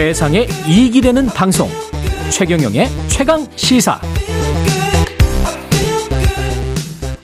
세상에 이익이 되는 방송 최경영의 최강 시사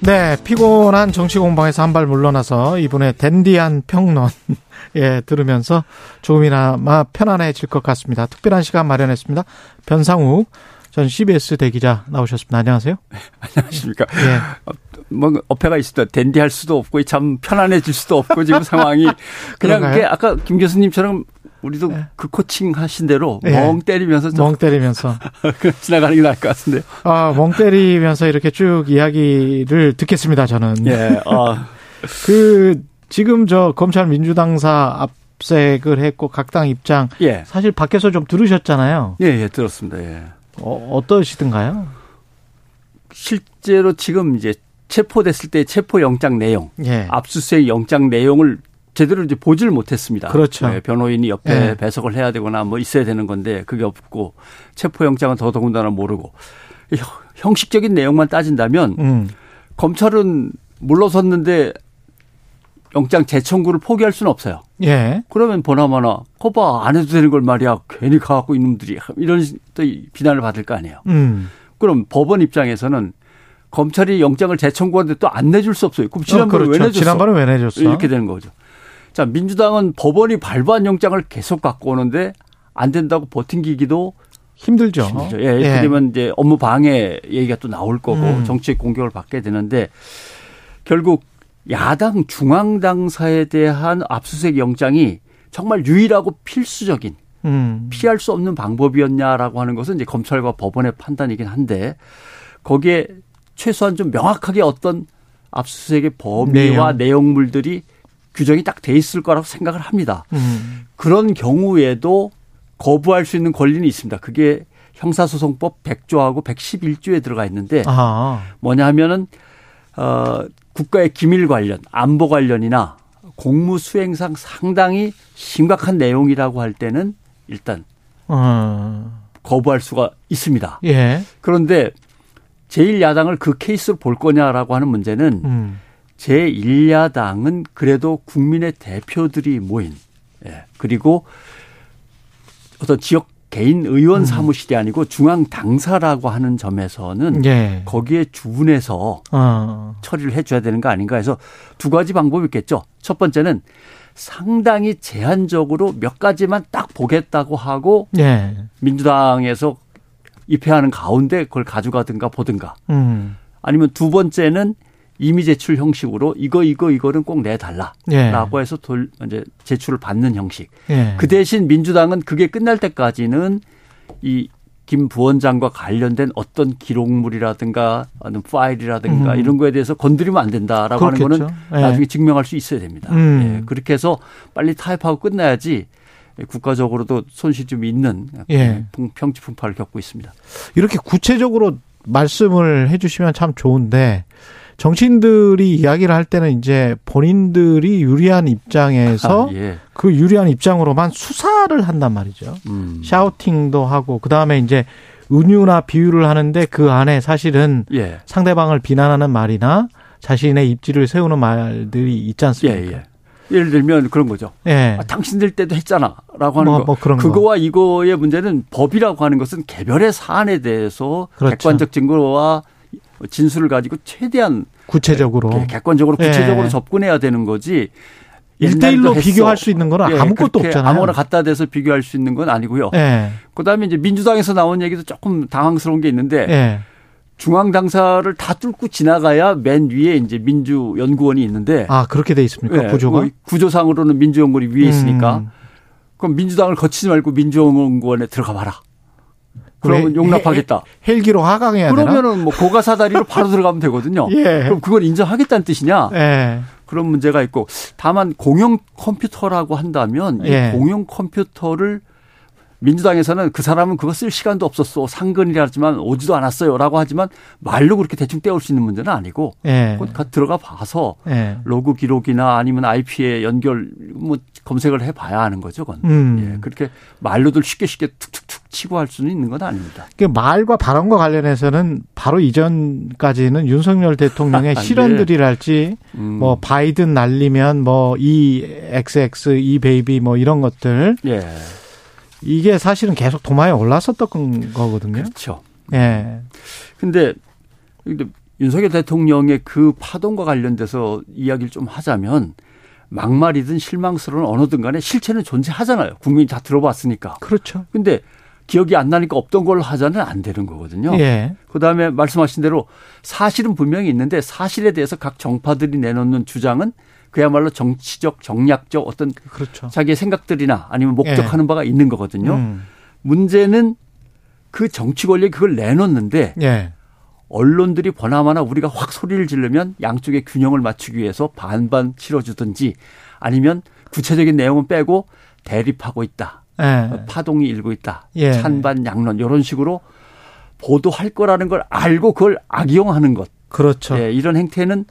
네, 피곤한 정치 공방에서 한 발 물러나서 이분의 댄디한 평론 예, 들으면서 조금이나마 편안해질 것 같습니다. 특별한 시간 마련했습니다. 변상욱 전 CBS 대기자 나오셨습니다. 안녕하세요. 안녕하십니까. 예. 뭐 어폐가 있습니다. 댄디할 수도 없고 참 편안해질 수도 없고 지금 상황이 그냥 그게 아까 김 교수님처럼 우리도 네. 그 코칭 하신 대로 네. 멍 때리면서 멍 때리면서 지나가는 게 나을 것 같은데요. 아, 멍 때리면서 이렇게 쭉 이야기를 듣겠습니다, 저는. 예. 아. 그 지금 저 검찰 민주당사 압색을 했고 각 당 입장 예. 사실 밖에서 좀 들으셨잖아요. 예, 예, 들었습니다. 예. 어, 어떠시던가요? 실제로 지금 이제 체포됐을 때 체포 영장 내용, 예. 압수수색 영장 내용을 제대로 이제 보지를 못했습니다. 그렇죠. 네, 변호인이 옆에 네. 배석을 해야 되거나 뭐 있어야 되는 건데 그게 없고 체포영장은 더더군다나 모르고 형식적인 내용만 따진다면 음. 검찰은 물러섰는데 영장 재청구를 포기할 수는 없어요. 예. 그러면 보나마나 거봐 안 해도 되는 걸 말이야 괜히 가갖고 이놈들이 이런 또 비난을 받을 거 아니에요. 음. 그럼 법원 입장에서는 검찰이 영장을 재청구하는데 또 안 내줄 수 없어요. 그럼 지난번에 어, 그렇죠. 왜 내줬어? 지난번에 왜 내줬어? 이렇게 되는 거죠. 자, 민주당은 법원이 발부한 영장을 계속 갖고 오는데 안 된다고 버틴기기도 힘들죠. 힘들죠. 예, 이렇게 예. 되면 이제 업무 방해 얘기가 또 나올 거고 음. 정치적 공격을 받게 되는데 결국 야당 중앙 당사에 대한 압수수색 영장이 정말 유일하고 필수적인 음. 피할 수 없는 방법이었냐라고 하는 것은 이제 검찰과 법원의 판단이긴 한데 거기에 최소한 좀 명확하게 어떤 압수수색의 범위와 내용. 내용물들이 규정이 딱 돼 있을 거라고 생각을 합니다. 음. 그런 경우에도 거부할 수 있는 권리는 있습니다. 그게 형사소송법 100조하고 111조에 들어가 있는데 아. 뭐냐 하면은 어 국가의 기밀 관련, 안보 관련이나 공무 수행상 상당히 심각한 내용이라고 할 때는 일단 어. 거부할 수가 있습니다. 예. 그런데 제1야당을 그 케이스로 볼 거냐라고 하는 문제는 음. 제1야당은 그래도 국민의 대표들이 모인 예. 그리고 어떤 지역 개인 의원 음. 사무실이 아니고 중앙 당사라고 하는 점에서는 예. 거기에 주분해서 어. 처리를 해줘야 되는 거 아닌가 해서 두 가지 방법이 있겠죠. 첫 번째는 상당히 제한적으로 몇 가지만 딱 보겠다고 하고 예. 민주당에서 입회하는 가운데 그걸 가져가든가 보든가. 음. 아니면 두 번째는 이미 제출 형식으로 이거 이거 이거는 꼭 내달라라고 예. 해서 돌 이제 제출을 받는 형식. 예. 그 대신 민주당은 그게 끝날 때까지는 이 김 부원장과 관련된 어떤 기록물이라든가 어느 파일이라든가 음. 이런 거에 대해서 건드리면 안 된다라고 그렇겠죠. 하는 거는 예. 나중에 증명할 수 있어야 됩니다. 음. 예. 그렇게 해서 빨리 타협하고 끝나야지 국가적으로도 손실 좀 있는 예. 평지 풍파를 겪고 있습니다. 이렇게 구체적으로 말씀을 해주시면 참 좋은데 정치인들이 이야기를 할 때는 이제 본인들이 유리한 입장에서 아, 예. 그 유리한 입장으로만 수사를 한단 말이죠. 음. 샤우팅도 하고 그 다음에 이제 은유나 비유를 하는데 그 안에 사실은 예. 상대방을 비난하는 말이나 자신의 입지를 세우는 말들이 있지 않습니까? 예, 예. 예를 들면 그런 거죠. 예. 아, 당신들 때도 했잖아라고 하는 뭐, 거. 뭐 그런 그거와 거. 이거의 문제는 법이라고 하는 것은 개별의 사안에 대해서 그렇죠. 객관적 증거와 진술을 가지고 최대한 구체적으로 객관적으로 구체적으로 예. 접근해야 되는 거지. 일대일로 비교할 수 있는 건 예, 아무것도 없잖아요. 아무거나 갖다 대서 비교할 수 있는 건 아니고요. 예. 그다음에 이제 민주당에서 나온 얘기도 조금 당황스러운 게 있는데 예. 중앙 당사를 다 뚫고 지나가야 맨 위에 이제 민주 연구원이 있는데 아 그렇게 돼 있습니까 예, 구조가? 그 구조상으로는 민주 연구원이 위에 있으니까 음. 그럼 민주당을 거치지 말고 민주연구원에 들어가 봐라. 그러면 용납하겠다. 헬기로 하강해야 그러면은? 뭐 고가 사다리로 바로 들어가면 되거든요. 예. 그럼 그걸 인정하겠다는 뜻이냐? 예. 그런 문제가 있고 다만 공용 컴퓨터라고 한다면 예. 이 공용 컴퓨터를 민주당에서는 그 사람은 그거 쓸 시간도 없었어. 상근이라지만 오지도 않았어요 라고 하지만 말로 그렇게 대충 때울 수 있는 문제는 아니고 예. 곧 들어가 봐서 예. 로그 기록이나 아니면 IP에 연결 뭐 검색을 해 봐야 하는 거죠, 그건. 음. 예. 그렇게 말로들 쉽게 쉽게 툭툭툭 치고 할 수는 있는 건 아닙니다. 그 말과 발언과 관련해서는 바로 이전까지는 윤석열 대통령의 아, 실언들이랄지 음. 뭐 바이든 날리면 뭐 이 XX 이 베이비 뭐 이런 것들 예. 이게 사실은 계속 도마에 올랐었던 거거든요. 그렇죠. 예. 근데 윤석열 대통령의 그 파동과 관련돼서 이야기를 좀 하자면 막말이든 실망스러운 언어든 간에 실체는 존재하잖아요. 국민이 다 들어봤으니까. 그렇죠. 근데 기억이 안 나니까 없던 걸로 하자는 안 되는 거거든요. 예. 그다음에 말씀하신 대로 사실은 분명히 있는데 사실에 대해서 각 정파들이 내놓는 주장은 그야말로 정치적 정략적 어떤 그렇죠. 자기의 생각들이나 아니면 목적하는 예. 바가 있는 거거든요. 음. 문제는 그 정치 권력이 그걸 내놓는데 예. 언론들이 보나마나 우리가 확 소리를 지르면 양쪽의 균형을 맞추기 위해서 반반 치러주든지 아니면 구체적인 내용은 빼고 대립하고 있다. 예. 파동이 일고 있다. 예. 찬반 양론 이런 식으로 보도할 거라는 걸 알고 그걸 악용하는 것. 그렇죠. 예, 이런 행태는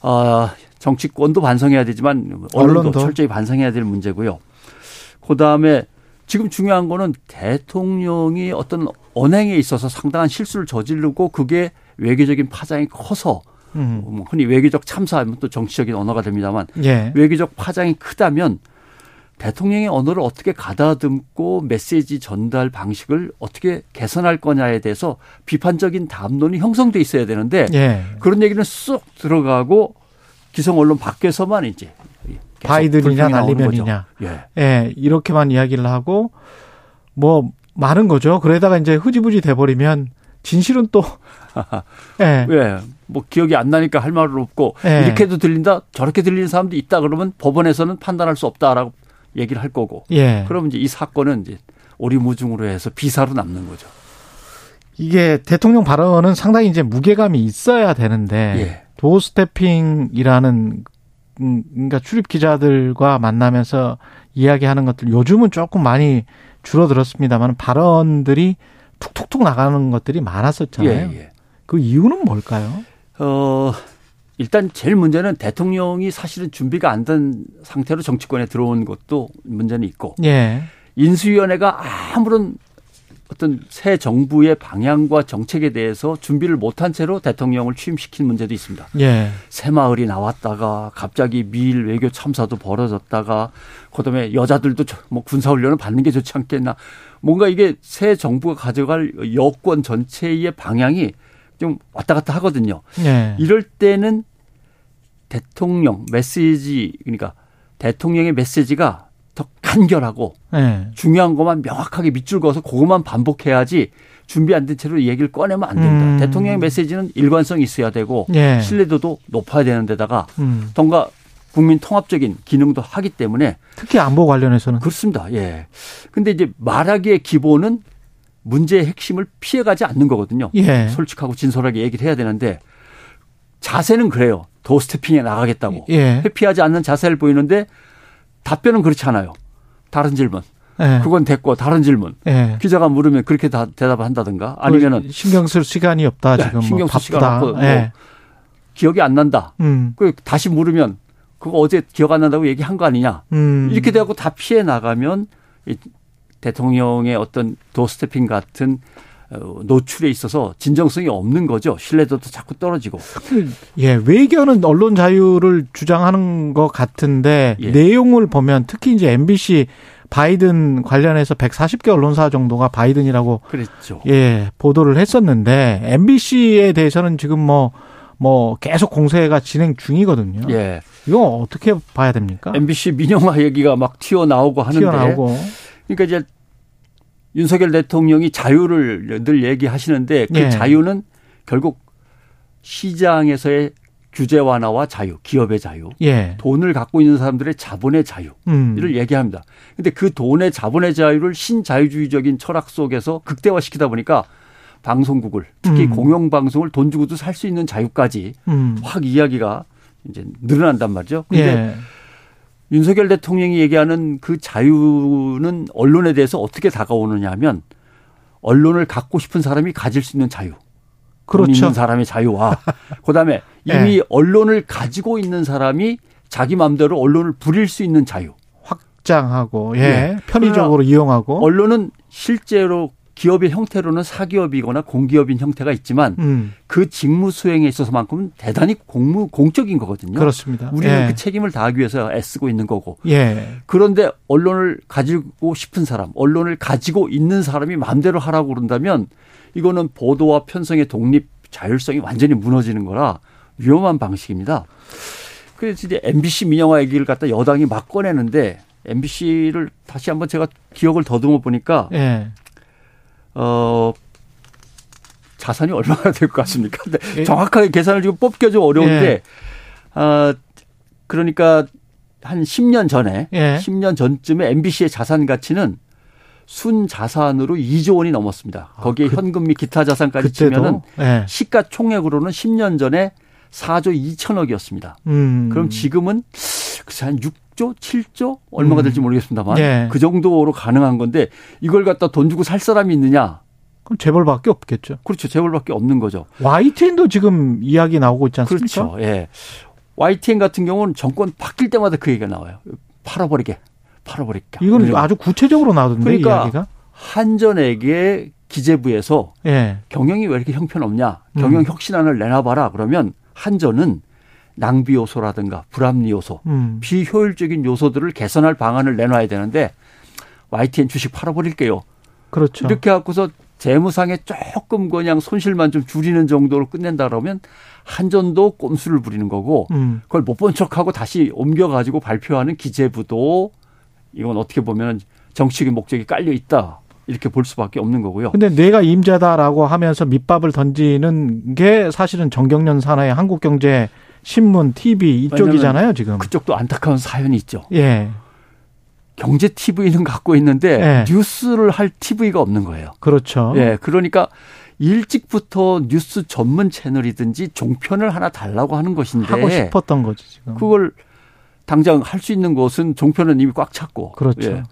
어, 정치권도 반성해야 되지만 언론도, 언론도. 철저히 반성해야 될 문제고요. 그다음에 지금 중요한 거는 대통령이 어떤 언행에 있어서 상당한 실수를 저지르고 그게 외교적인 파장이 커서 음. 뭐 흔히 외교적 참사하면 또 정치적인 언어가 됩니다만 예. 외교적 파장이 크다면 대통령의 언어를 어떻게 가다듬고 메시지 전달 방식을 어떻게 개선할 거냐에 대해서 비판적인 담론이 형성돼 있어야 되는데 예. 그런 얘기는 쏙 들어가고 기성 언론 밖에서만 이제 바이든이냐. 거죠. 예. 예, 이렇게만 이야기를 하고 뭐 많은 거죠. 그러다가 이제 흐지부지 돼 버리면 진실은 또 예, 왜? 뭐 기억이 안 나니까 할 말은 없고 예. 이렇게도 들린다 저렇게 들리는 사람도 있다 그러면 법원에서는 판단할 수 없다라고 얘기를 할 거고 예. 그러면 이제 이 사건은 이제 오리무중으로 해서 비사로 남는 거죠. 이게 대통령 발언은 상당히 이제 무게감이 있어야 되는데 예. 도스태핑이라는 음, 그러니까 출입 기자들과 만나면서 이야기하는 것들 요즘은 조금 많이 줄어들었습니다만 발언들이 툭툭툭 나가는 것들이 많았었잖아요. 예, 예. 그 이유는 뭘까요? 어, 일단 제일 문제는 대통령이 사실은 준비가 안 된 상태로 정치권에 들어온 것도 문제는 있고 예. 인수위원회가 아무런 어떤 새 정부의 방향과 정책에 대해서 준비를 못한 채로 대통령을 취임시킨 문제도 있습니다. 예. 새마을이 나왔다가 갑자기 미일 외교 참사도 벌어졌다가 그다음에 여자들도 저- 뭐 군사 훈련을 받는 게 좋지 않겠나 뭔가 이게 새 정부가 가져갈 여권 전체의 방향이 좀 왔다 갔다 하거든요. 예. 이럴 때는 대통령 메시지 그러니까 대통령의 메시지가 더 간결하고 예. 중요한 것만 명확하게 밑줄 그어서 그것만 반복해야지 준비 안 된 채로 얘기를 꺼내면 안 된다. 음. 대통령의 메시지는 일관성이 있어야 되고 예. 신뢰도도 높아야 되는 데다가 음. 뭔가 국민 통합적인 기능도 하기 때문에 특히 안보 관련해서는 그렇습니다. 예. 근데 이제 말하기의 기본은 문제의 핵심을 피해가지 않는 거거든요. 예. 솔직하고 진솔하게 얘기를 해야 되는데 자세는 그래요. 도스태핑에 나가겠다고. 예. 회피하지 않는 자세를 보이는데 답변은 그렇지 않아요. 다른 질문. 예. 그건 됐고 다른 질문. 예. 기자가 물으면 그렇게 다 대답을 한다든가 아니면은 그 신경 쓸 시간이 없다 네, 지금 신경 뭐쓸 시간. 없고 뭐 예. 기억이 안 난다. 음. 그 다시 물으면 그거 어제 기억 안 난다고 얘기한 거 아니냐. 음. 이렇게 되고 다 피해 나가면 이 대통령의 어떤 도스태핑 같은 어, 노출에 있어서 진정성이 없는 거죠. 신뢰도도 자꾸 떨어지고. 예, 외교는 언론 자유를 주장하는 것 같은데 예. 내용을 보면 특히 이제 MBC 바이든 관련해서 140개 언론사 정도가 바이든이라고 그랬죠. 예, 보도를 했었는데 MBC에 대해서는 지금 뭐뭐 계속 공세가 진행 중이거든요. 예. 이거 어떻게 봐야 됩니까? MBC 민영화 얘기가 막 튀어나오고 하는데 튀어나오고 그러니까 이제 윤석열 대통령이 자유를 늘 얘기하시는데 그 예. 자유는 결국 시장에서의 규제 완화와 자유, 기업의 자유, 예. 돈을 갖고 있는 사람들의 자본의 자유를 음. 얘기합니다. 근데 그 돈의 자본의 자유를 신자유주의적인 철학 속에서 극대화시키다 보니까 방송국을 특히 음. 공영 방송을 돈 주고도 살 수 있는 자유까지 음. 확 이야기가 이제 늘어난단 말이죠. 근데 예. 윤석열 대통령이 얘기하는 그 자유는 언론에 대해서 어떻게 다가오느냐 하면 언론을 갖고 싶은 사람이 가질 수 있는 자유. 돈 그렇죠. 있는 사람의 자유와 그다음에 이미 예. 언론을 가지고 있는 사람이 자기 마음대로 언론을 부릴 수 있는 자유. 확장하고 예. 예. 편의적으로 이용하고 언론은 실제로 기업의 형태로는 사기업이거나 공기업인 형태가 있지만 음. 그 직무 수행에 있어서만큼은 대단히 공무 공적인 거거든요. 그렇습니다. 우리는 예. 그 책임을 다하기 위해서 애쓰고 있는 거고. 예. 그런데 언론을 가지고 싶은 사람, 언론을 가지고 있는 사람이 마음대로 하라고 그런다면 이거는 보도와 편성의 독립 자율성이 완전히 무너지는 거라 위험한 방식입니다. 그래서 이제 MBC 민영화 얘기를 갖다 여당이 막 꺼내는데 MBC를 다시 한번 제가 기억을 더듬어 보니까 예. 어 자산이 얼마나 될 것 같습니까? 근데 예. 정확하게 계산을 지금 뽑기가 좀 어려운데 예. 아 그러니까 한 10년 전에 예. 10년 전쯤에 MBC의 자산 가치는 순 자산으로 2조 원이 넘었습니다. 아, 거기에 아, 그, 현금 및 기타 자산까지? 치면은 예. 시가 총액으로는 10년 전에 4조 2천억이었습니다. 음. 그럼 지금은 글쎄 한 6 조, 7조 얼마가 음. 될지 모르겠습니다만 예. 그 정도로 가능한 건데 이걸 갖다 돈 주고 살 사람이 있느냐? 그럼 재벌밖에 없겠죠. 그렇죠. 재벌밖에 없는 거죠. YTN도 지금 이야기 나오고 있지 않습니까? 그렇죠. 예. YTN 같은 경우는 정권 바뀔 때마다 그 얘기가 나와요. 팔아버리게. 팔아버릴까. 이건 아주 구체적으로 나오던데 그러니까 이야기가. 한전에게 기재부에서 예. 경영이 왜 이렇게 형편없냐. 경영 음. 혁신안을 내놔봐라. 그러면 한전은 낭비 요소라든가 불합리 요소, 음. 비효율적인 요소들을 개선할 방안을 내놔야 되는데 YTN 주식 팔아버릴게요. 그렇죠. 이렇게 갖고서 재무상에 조금 그냥 손실만 좀 줄이는 정도로 끝낸다 그러면 한전도 꼼수를 부리는 거고 음. 그걸 못 본 척하고 다시 옮겨가지고 발표하는 기재부도 이건 어떻게 보면 정치적인 목적이 깔려 있다. 이렇게 볼 수밖에 없는 거고요. 근데 내가 임자다라고 하면서 밑밥을 던지는 게 사실은 정경련 산하의 한국 경제 신문, TV 이쪽이잖아요, 지금. 그쪽도 안타까운 사연이 있죠. 예. 경제 TV는 갖고 있는데 예. 뉴스를 할 TV가 없는 거예요. 그렇죠. 예. 그러니까 일찍부터 뉴스 전문 채널이든지 종편을 하나 달라고 하는 것인데 하고 싶었던 거지 지금. 그걸 당장 할 수 있는 곳은 종편은 이미 꽉 찼고. 그렇죠. 예.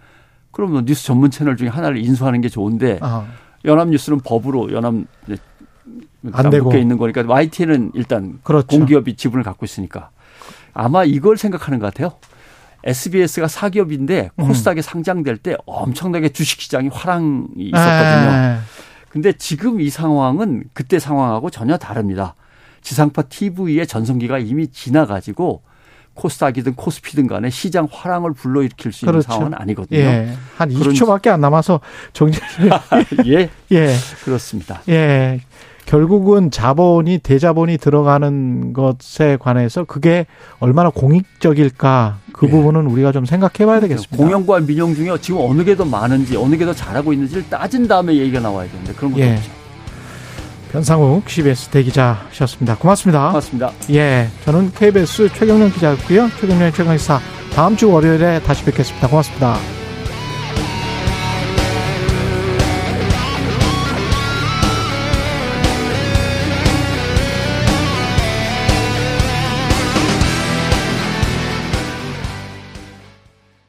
그러면 뉴스 전문 채널 중에 하나를 인수하는 게 좋은데 아. 연합뉴스는 법으로 연합 안 되고 있는 거니까 YTN은 일단 그렇죠. 공기업이 지분을 갖고 있으니까 아마 이걸 생각하는 것 같아요. SBS가 사기업인데 음. 코스닥에 상장될 때 엄청나게 주식시장이 화랑이 있었거든요. 에. 근데 지금 이 상황은 그때 상황하고 전혀 다릅니다. 지상파 TV의 전성기가 이미 지나가지고 코스닥이든 코스피든 간에 시장 화랑을 불러일으킬 수 있는 그렇죠. 상황은 아니거든요. 예. 한 20초밖에 안 남아서 정리를 예. 예. 그렇습니다. 예. 결국은 자본이 대자본이 들어가는 것에 관해서 그게 얼마나 공익적일까 그 네. 부분은 우리가 좀 생각해 봐야 되겠습니다. 공영과 민영 중에 지금 어느 게 더 많은지 어느 게 더 잘하고 있는지를 따진 다음에 얘기가 나와야 되는데 그런 것도 예. 없죠. 변상욱 CBS 대기자셨습니다. 고맙습니다. 고맙습니다. 예, 저는 KBS 최경련 기자였고요. 최경련의 최강시사 다음 주 월요일에 다시 뵙겠습니다. 고맙습니다.